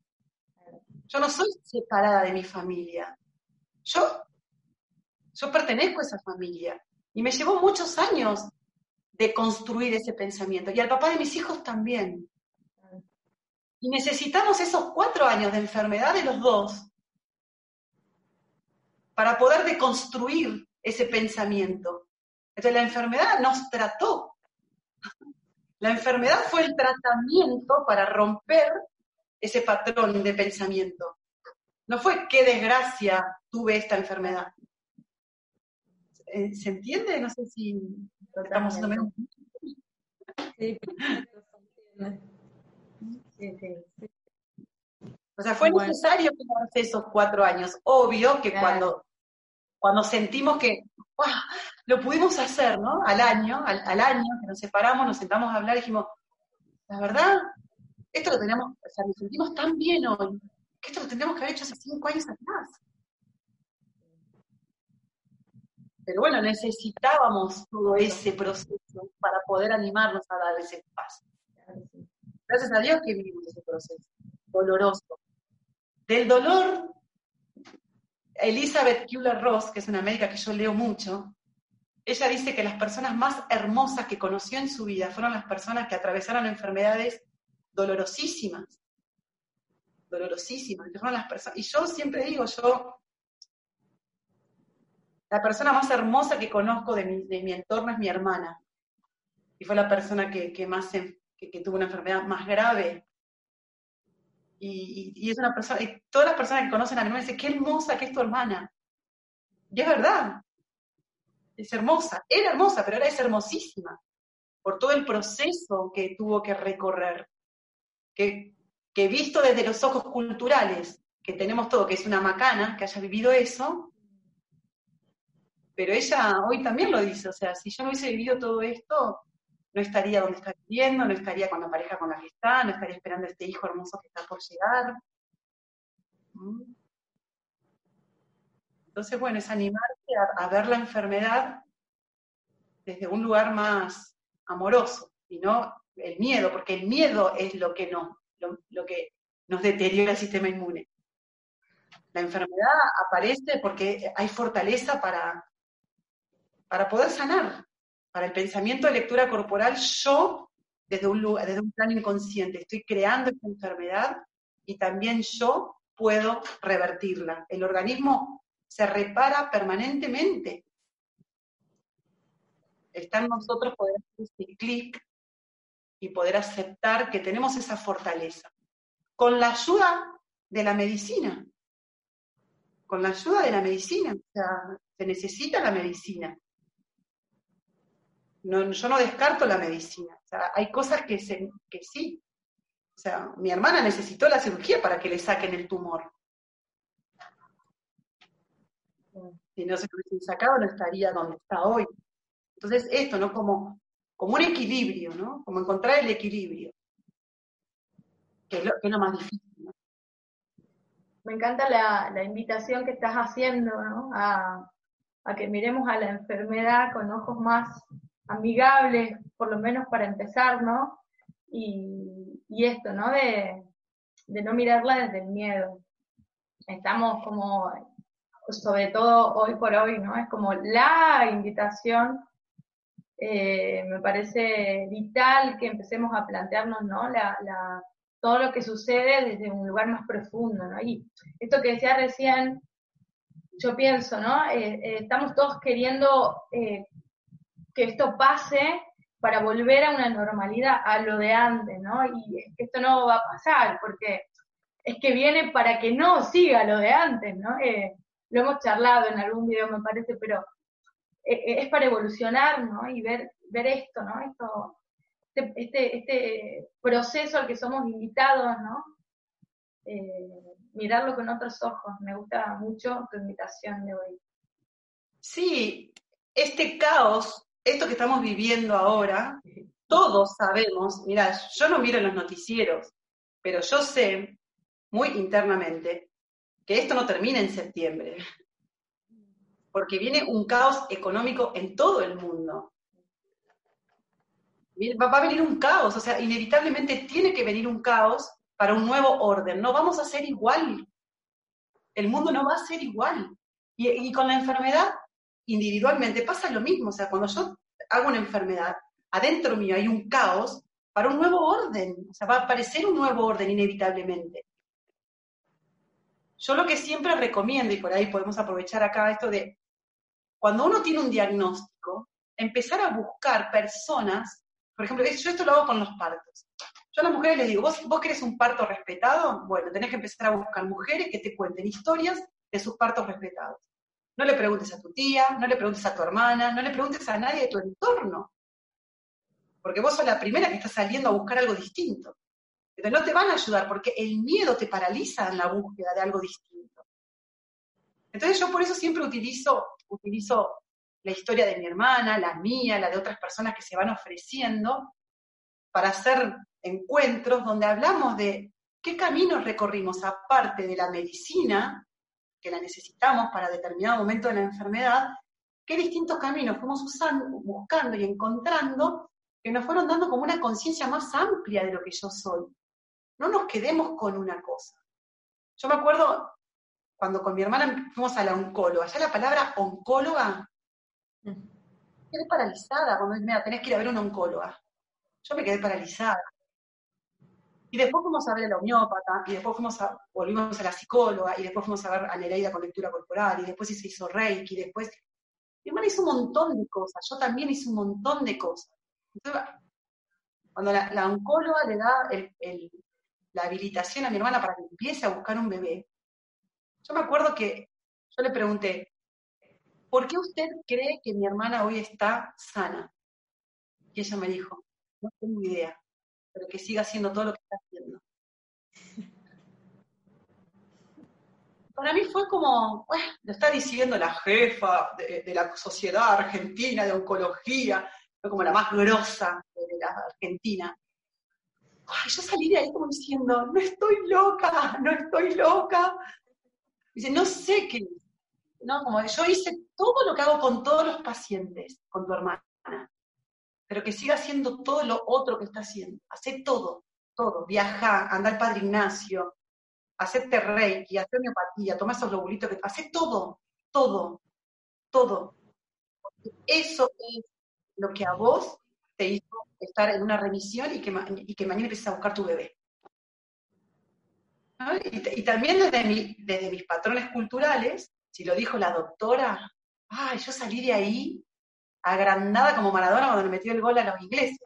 Yo no soy separada de mi familia. Yo, yo pertenezco a esa familia. Y me llevó muchos años de construir ese pensamiento. Y al papá de mis hijos también. Y necesitamos esos cuatro años de enfermedad de los dos para poder deconstruir ese pensamiento. Entonces la enfermedad nos trató. La enfermedad fue el tratamiento para romper ese patrón de pensamiento. No fue qué desgracia tuve esta enfermedad. Eh, ¿Se entiende? No sé si estamos haciendo Sí, sí, O sea, fue necesario que esos cuatro años. Obvio que cuando, cuando sentimos que lo pudimos hacer, ¿no? Al año, al, año que nos separamos, nos sentamos a hablar y dijimos, la verdad, esto lo tenemos, o sea, nos sentimos tan bien hoy, que esto lo tendríamos que haber hecho hace cinco años atrás. Pero bueno, necesitábamos todo ese proceso para poder animarnos a dar ese paso. Gracias a Dios que vivimos ese proceso doloroso. Del dolor Elizabeth Kühler-Ross, que es una médica que yo leo mucho, ella dice que las personas más hermosas que conoció en su vida fueron las personas que atravesaron enfermedades dolorosísimas. Dolorosísimas. fueron las personas. Y yo siempre digo, yo, la persona más hermosa que conozco de mi, entorno es mi hermana. Y fue la persona que, más, que tuvo una enfermedad más grave y, es una persona, y todas las personas que conocen a mi hermana dicen, qué hermosa que es tu hermana. Y es verdad, es hermosa, era hermosa, pero ahora es hermosísima, por todo el proceso que tuvo que recorrer, que, que visto desde los ojos culturales, que tenemos todo, que es una macana, que haya vivido eso, pero ella hoy también lo dice, o sea, si yo no hubiese vivido todo esto, no estaría donde está viviendo, no estaría con la pareja con la que está, no estaría esperando a este hijo hermoso que está por llegar. ¿Mm? Entonces, bueno, es animarse a, ver la enfermedad desde un lugar más amoroso y no el miedo, porque el miedo es lo que no, lo, que nos deteriora el sistema inmune. La enfermedad aparece porque hay fortaleza para, para poder sanar. Para el pensamiento de lectura corporal, yo, desde un, lugar, desde un plano inconsciente, estoy creando esta enfermedad y también yo puedo revertirla. El organismo se repara permanentemente. Está en nosotros poder hacer este clic y poder aceptar que tenemos esa fortaleza. Con la ayuda de la medicina. Con la ayuda de la medicina. O sea, se necesita la medicina. Yo no descarto la medicina. Hay cosas que, se, que sí. O sea, mi hermana necesitó la cirugía para que le saquen el tumor. Si no se hubiesen sacado, no estaría donde está hoy. Entonces, esto, ¿no? Como como un equilibrio, ¿no? Como encontrar el equilibrio, que es lo, más difícil. Me encanta la, invitación que estás haciendo, ¿no? A, que miremos a la enfermedad con ojos más amigables, por lo menos para empezar, ¿no? Y, esto, ¿no? De, de no mirarla desde el miedo. Estamos como, sobre todo hoy por hoy, ¿no? Es como la invitación eh, me parece vital que empecemos a plantearnos ¿no? Todo lo que sucede desde un lugar más profundo. ¿no? Y esto que decía recién, yo pienso, ¿no? Eh, eh, estamos todos queriendo que esto pase para volver a una normalidad, a lo de antes, ¿no? Y esto no va a pasar, porque es que viene para que no siga lo de antes, ¿no? lo hemos charlado en algún video, me parece, pero e, e, es para evolucionar, ¿no? Y ver, ver esto, ¿no? Esto, este, este, este proceso al que somos invitados, ¿no? Eh, mirarlo con otros ojos. Me gusta mucho tu invitación de hoy. Sí, este caos, esto que estamos viviendo ahora, todos sabemos, mira, yo no miro los noticieros, pero yo sé muy internamente que esto no termina en septiembre porque viene un caos económico en todo el mundo. Va a venir un caos, o sea, inevitablemente tiene que venir un caos para un nuevo orden. No vamos a ser igual. El mundo no va a ser igual. Y, con la enfermedad, individualmente, pasa lo mismo. O sea, cuando yo hago una enfermedad, adentro mío hay un caos para un nuevo orden. O sea, va a aparecer un nuevo orden inevitablemente. Yo lo que siempre recomiendo, y por ahí podemos aprovechar acá esto de cuando uno tiene un diagnóstico, empezar a buscar personas, por ejemplo, yo esto lo hago con los partos. Yo a las mujeres les digo, ¿vos, vos querés un parto respetado? Bueno, tenés que empezar a buscar mujeres que te cuenten historias de sus partos respetados. No le preguntes a tu tía, no le preguntes a tu hermana, no le preguntes a nadie de tu entorno. Porque vos sos la primera que está saliendo a buscar algo distinto. Pero no te van a ayudar porque el miedo te paraliza en la búsqueda de algo distinto. Entonces yo por eso siempre utilizo utilizo la historia de mi hermana, la mía, la de otras personas que se van ofreciendo para hacer encuentros donde hablamos de qué caminos recorrimos aparte de la medicina, que la necesitamos para determinado momento de la enfermedad, qué distintos caminos fuimos usando, buscando y encontrando que nos fueron dando como una conciencia más amplia de lo que yo soy. No nos quedemos con una cosa. Yo me acuerdo cuando con mi hermana fuimos a la oncóloga, ya la palabra oncóloga, mm. quedé paralizada cuando me tenés que ir a ver una oncóloga. Yo me quedé paralizada. Y después fuimos a ver a la homeópata, y después fuimos a, volvimos a la psicóloga, y después fuimos a ver a Nereida con lectura corporal, y después se hizo Reiki, y después... Mi hermana hizo un montón de cosas, yo también hice un montón de cosas. cuando la, oncóloga le da la habilitación a mi hermana para que empiece a buscar un bebé, yo me acuerdo que yo le pregunté, ¿por qué usted cree que mi hermana hoy está sana? Y ella me dijo, no tengo idea, pero que siga haciendo todo lo que está haciendo. [LAUGHS] Para mí fue como, bueno, lo está diciendo la jefa de, la sociedad argentina de oncología, fue como la más grosa de la Argentina. Ay, yo salí de ahí como diciendo, no estoy loca, no estoy loca, Dice, no sé qué, ¿no? Como yo hice todo lo que hago con todos los pacientes, con tu hermana, pero que siga haciendo todo lo otro que está haciendo. Hace todo. todo. Viaja, anda al Padre Ignacio, hacerte reiki, hacer homeopatía, toma esos globulitos, que hace todo, todo, todo. eso es lo que a vos te hizo estar en una remisión y que, mañana empieces a buscar tu bebé. Y, también desde mis patrones culturales, si lo dijo la doctora, ay, yo salí de ahí agrandada como Maradona cuando me metió el gol a los ingleses.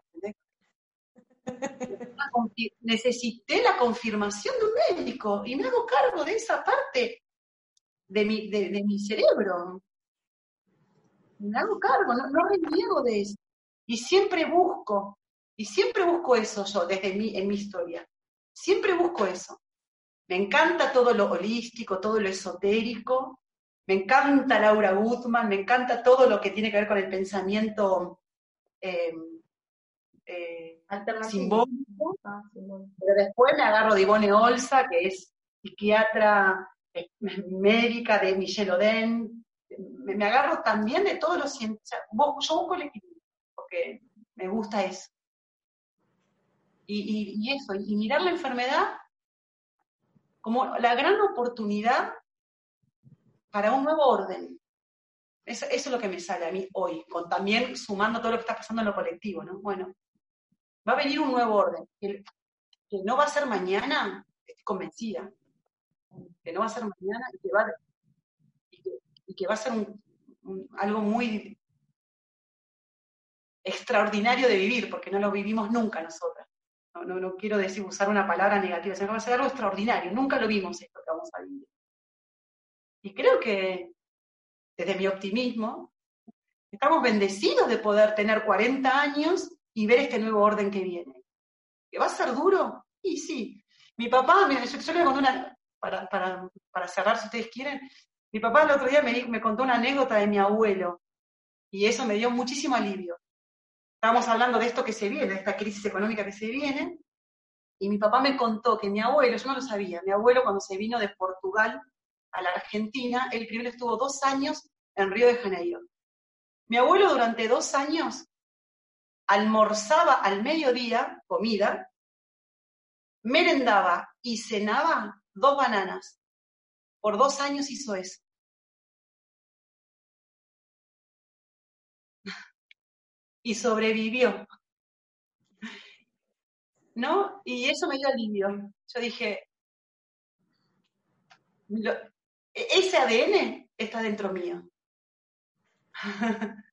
[LAUGHS] Necesité la confirmación de un médico y me hago cargo de esa parte de mi, de, mi cerebro. Me hago cargo, no, no reniego de eso. Y siempre busco, y siempre busco eso yo desde mi, en mi historia. Siempre busco eso. Me encanta todo lo holístico, todo lo esotérico. Me encanta Laura Guzmán, me encanta todo lo que tiene que ver con el pensamiento eh, eh, ah, simbólico. Pero después me agarro de Ivone Olsa, que es psiquiatra eh, médica de Michelle Oden. Me, agarro también de todos los científicos. yo busco el equilibrio, porque me gusta eso. y, eso, y mirar la enfermedad como la gran oportunidad para un nuevo orden. Eso, es lo que me sale a mí hoy, con también sumando todo lo que está pasando en lo colectivo, ¿no? Bueno, va a venir un nuevo orden, que, no va a ser mañana, estoy convencida, que no va a ser mañana y que va, y que, va a ser algo muy extraordinario de vivir, porque no lo vivimos nunca nosotras no, no, quiero decir usar una palabra negativa, sino que va a ser algo extraordinario. Nunca lo vimos esto que vamos a vivir. Y creo que desde mi optimismo, estamos bendecidos de poder tener 40 años y ver este nuevo orden que viene. ¿Que va a ser duro? Y sí. Mi papá, mira, yo, le conté una, para, para, cerrar si ustedes quieren, mi papá el otro día me, me contó una anécdota de mi abuelo y eso me dio muchísimo alivio estábamos hablando de esto que se viene, de esta crisis económica que se viene, y mi papá me contó que mi abuelo, yo no lo sabía, mi abuelo cuando se vino de Portugal a la Argentina, él primero estuvo dos años en Río de Janeiro. Mi abuelo durante dos años almorzaba al mediodía, comida, merendaba y cenaba dos bananas. Por dos años hizo eso. [LAUGHS] y sobrevivió. ¿No? Y eso me dio alivio. Yo dije, ese ADN está dentro mío. [LAUGHS]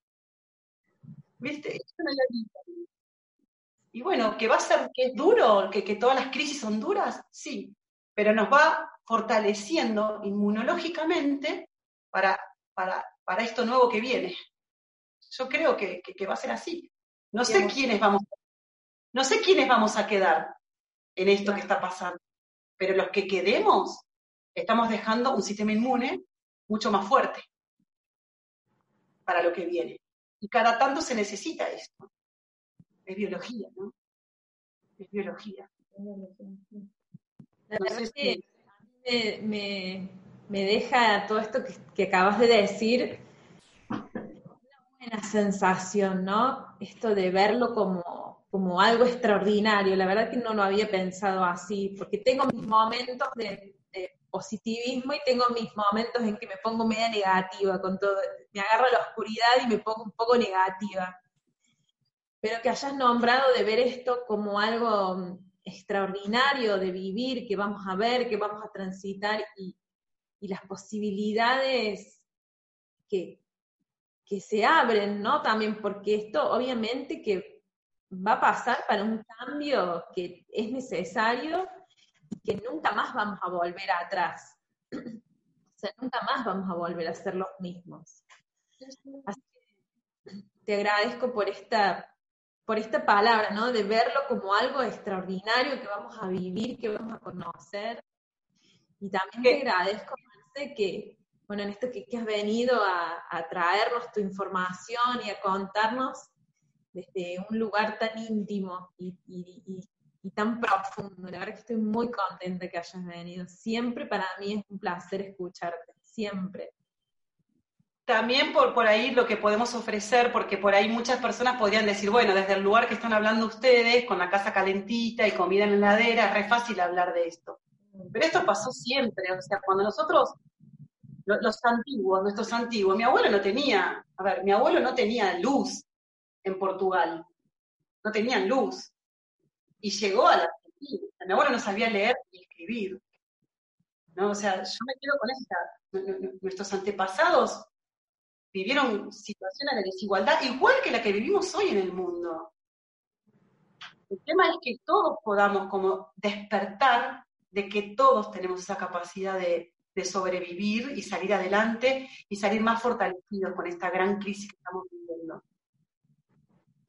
¿Viste? Y bueno, que va a ser, que es duro, que, que todas las crisis son duras, sí, pero nos va fortaleciendo inmunológicamente para, para, para esto nuevo que viene. Yo creo que, va a ser así. No sé quiénes vamos, no sé quiénes vamos a quedar en esto que está pasando, pero los que quedemos estamos dejando un sistema inmune mucho más fuerte para lo que viene. Y cada tanto se necesita esto. Es biología, ¿no? Es biología. La verdad que me, deja todo esto que, que acabas de decir una sensación, ¿no? Esto de verlo como, como algo extraordinario. La verdad que no lo había pensado así, porque tengo mis momentos de, positivismo y tengo mis momentos en que me pongo media negativa con todo. Me agarro la oscuridad y me pongo un poco negativa. Pero que hayas nombrado de ver esto como algo extraordinario de vivir, que vamos a ver, que vamos a transitar y, y las posibilidades que, que se abren, ¿no? También porque esto obviamente que va a pasar para un cambio que es necesario que nunca más vamos a volver atrás. [CLEARS THROAT] O sea, nunca más vamos a volver a ser los mismos. Así que te agradezco por esta, por esta palabra, ¿no? De verlo como algo extraordinario que vamos a vivir, que vamos a conocer. Y también te agradezco, Marce, que, bueno, en esto que, has venido a, traernos tu información y a contarnos desde un lugar tan íntimo y, tan profundo. La verdad que estoy muy contenta que hayas venido. Siempre para mí es un placer escucharte, siempre. también por, por ahí lo que podemos ofrecer, porque por ahí muchas personas podrían decir, bueno, desde el lugar que están hablando ustedes, con la casa calentita y comida en la heladera, es re fácil hablar de esto. Pero esto pasó siempre, o sea, cuando nosotros, los antiguos, nuestros antiguos, mi abuelo no tenía, a ver, mi abuelo no tenía luz en Portugal, no tenían luz, y llegó a la Argentina, mi abuelo no sabía leer ni escribir, ¿no? O sea, yo me quedo con esta, nuestros antepasados vivieron situaciones de desigualdad igual que la que vivimos hoy en el mundo. El tema es que todos podamos como despertar de que todos tenemos esa capacidad de, sobrevivir y salir adelante y salir más fortalecidos con esta gran crisis que estamos viviendo.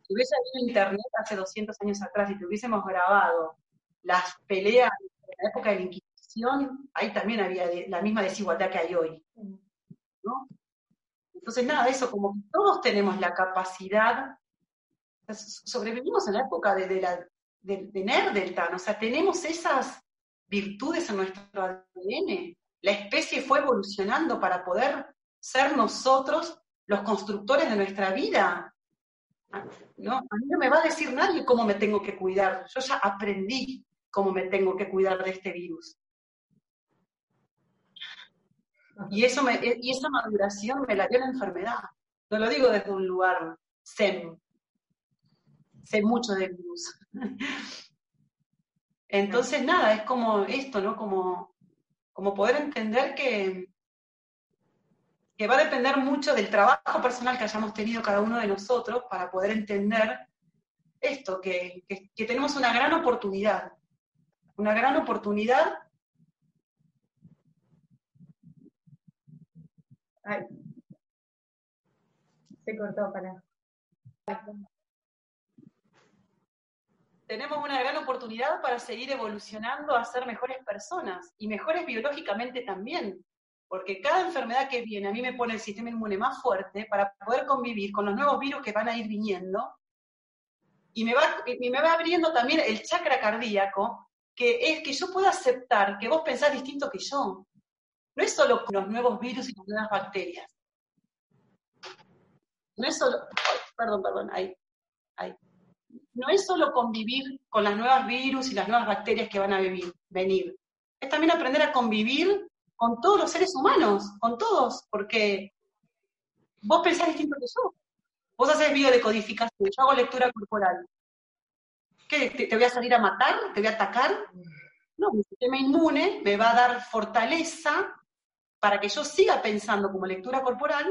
Si hubiese habido internet hace 200 años atrás y te hubiésemos grabado las peleas de la época de la Inquisición, ahí también había la misma desigualdad que hay hoy. Entonces, nada, eso, como que todos tenemos la capacidad, sobrevivimos en la época de, de, la, de, o sea, tenemos esas virtudes en nuestro ADN. La especie fue evolucionando para poder ser nosotros los constructores de nuestra vida. ¿No? A mí no me va a decir nadie cómo me tengo que cuidar. Yo ya aprendí cómo me tengo que cuidar de este virus. Y, eso y esa maduración me la dio la enfermedad. No lo digo desde un lugar zen. Sé mucho de virus. [LAUGHS] Entonces, nada, es como esto, ¿no? Como, como poder entender que, que va a depender mucho del trabajo personal que hayamos tenido cada uno de nosotros para poder entender esto, que, que tenemos una gran oportunidad, una gran oportunidad Ay. Se cortó para. Tenemos una gran oportunidad para seguir evolucionando a ser mejores personas y mejores biológicamente también, porque cada enfermedad que viene a mí me pone el sistema inmune más fuerte para poder convivir con los nuevos virus que van a ir viniendo y me va, y me va abriendo también el chakra cardíaco, que es que yo pueda aceptar que vos pensás distinto que yo, no es solo con los nuevos virus y las nuevas bacterias. No es solo, perdón, perdón, ahí, ahí. No es solo convivir con las nuevas virus y las nuevas bacterias que van a venir. Es también aprender a convivir con todos los seres humanos, con todos, porque vos pensás distinto que yo. Vos haces biodecodificación, yo hago lectura corporal. ¿Qué? ¿Te, voy a salir a matar? ¿Te voy a atacar? No, mi sistema inmune me va a dar fortaleza para que yo siga pensando como lectura corporal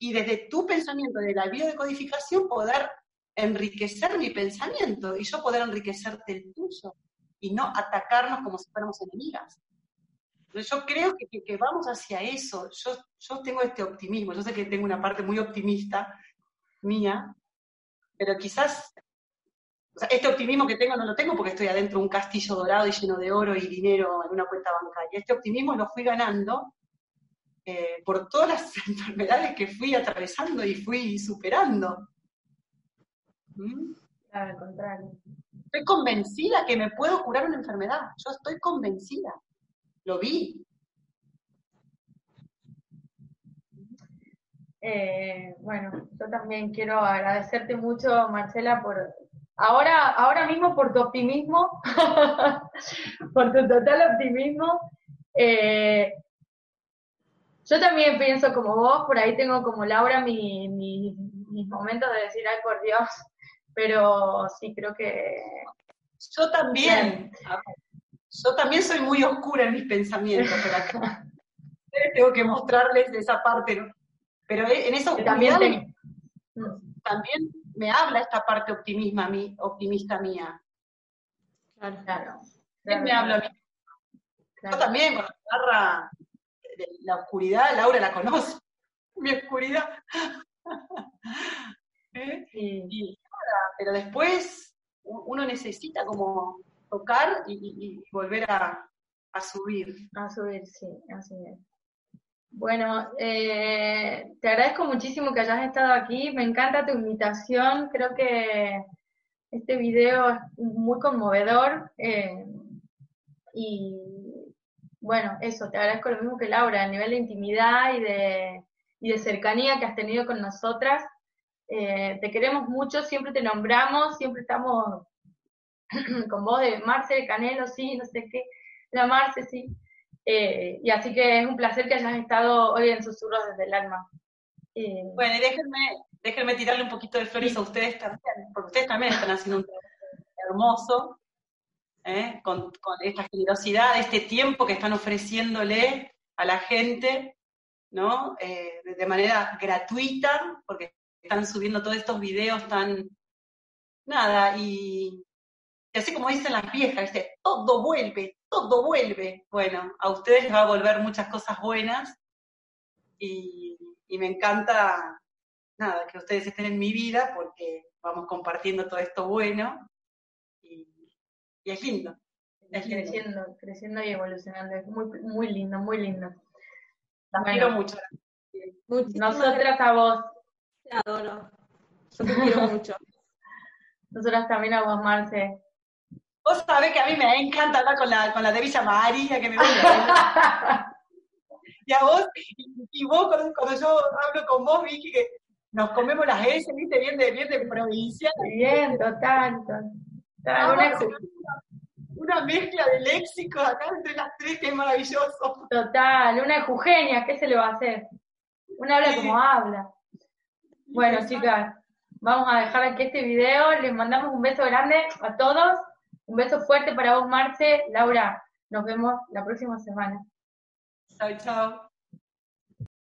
y desde tu pensamiento, de la biodecodificación, poder enriquecer mi pensamiento y yo poder enriquecerte el tuyo y no atacarnos como si fuéramos enemigas. Yo creo que, vamos hacia eso. Yo, yo tengo este optimismo. Yo sé que tengo una parte muy optimista mía, pero quizás este optimismo que tengo no lo tengo porque estoy adentro de un castillo dorado y lleno de oro y dinero en una cuenta bancaria. Este optimismo lo fui ganando eh, por todas las [LAUGHS] enfermedades que fui atravesando y fui superando. ¿Mm? al contrario. Estoy convencida que me puedo curar una enfermedad. Yo estoy convencida. Lo vi. Eh, bueno, yo también quiero agradecerte mucho, Marcela, por ahora, ahora mismo por tu optimismo, [LAUGHS] por tu total optimismo. Eh, yo también pienso como vos, por ahí tengo como Laura mis momentos de decir, ay, por Dios, pero sí creo que... Yo también, yo también soy muy oscura en mis pensamientos, pero [LAUGHS] tengo que mostrarles esa parte, pero en esa oscuridad también, también me habla esta parte optimista, optimista mía. Claro, claro. me habla a mí? Yo también, cuando agarra la oscuridad, Laura la conoce, [LAUGHS] mi oscuridad. [LAUGHS] ¿Eh? pero después uno necesita como tocar y, volver a, subir. A subir, sí, así es. Bueno, eh, te agradezco muchísimo que hayas estado aquí, me encanta tu invitación, creo que este video es muy conmovedor eh, y bueno, eso, te agradezco lo mismo que Laura, a nivel de intimidad y de, y de cercanía que has tenido con nosotras. Eh, te queremos mucho, siempre te nombramos, siempre estamos [CLEARS THROAT] con vos de Marce Canelo, sí, no sé qué, la Marce, sí. Eh, y así que es un placer que hayas estado hoy en Susurros desde el Alma. Eh, bueno, y déjenme, déjenme tirarle un poquito de flores a ustedes también, porque ustedes también están haciendo un trabajo hermoso, ¿eh? con, esta generosidad, este tiempo que están ofreciéndole a la gente, ¿no? de manera gratuita, porque están subiendo todos estos videos tan, nada, y, así como dicen las viejas, dice, todo vuelve, todo vuelve. Bueno, a ustedes les va a volver muchas cosas buenas y, me encanta, nada, que ustedes estén en mi vida porque vamos compartiendo todo esto bueno y, es lindo. Es creciendo, creciendo y evolucionando, es muy, muy lindo, muy lindo. Las quiero mucho. Nosotras a vos. Te adoro. Yo te quiero mucho. [LAUGHS] Nosotras también a vos, Marce. Vos sabés que a mí me encanta hablar con la, con la de Villa María, que me gusta. [LAUGHS] y a vos, y, vos cuando, yo hablo con vos, vi que nos comemos las S, viste, bien de, bien de provincia. Bien, total, total. una, mezcla de léxicos acá entre las tres que es maravilloso. Total, una Eugenia, ¿qué se le va a hacer? Una habla como habla. Bueno, chicas, vamos a dejar aquí este video. Les mandamos un beso grande a todos. Un beso fuerte para vos, Marce. Laura, nos vemos la próxima semana. Chao, chao.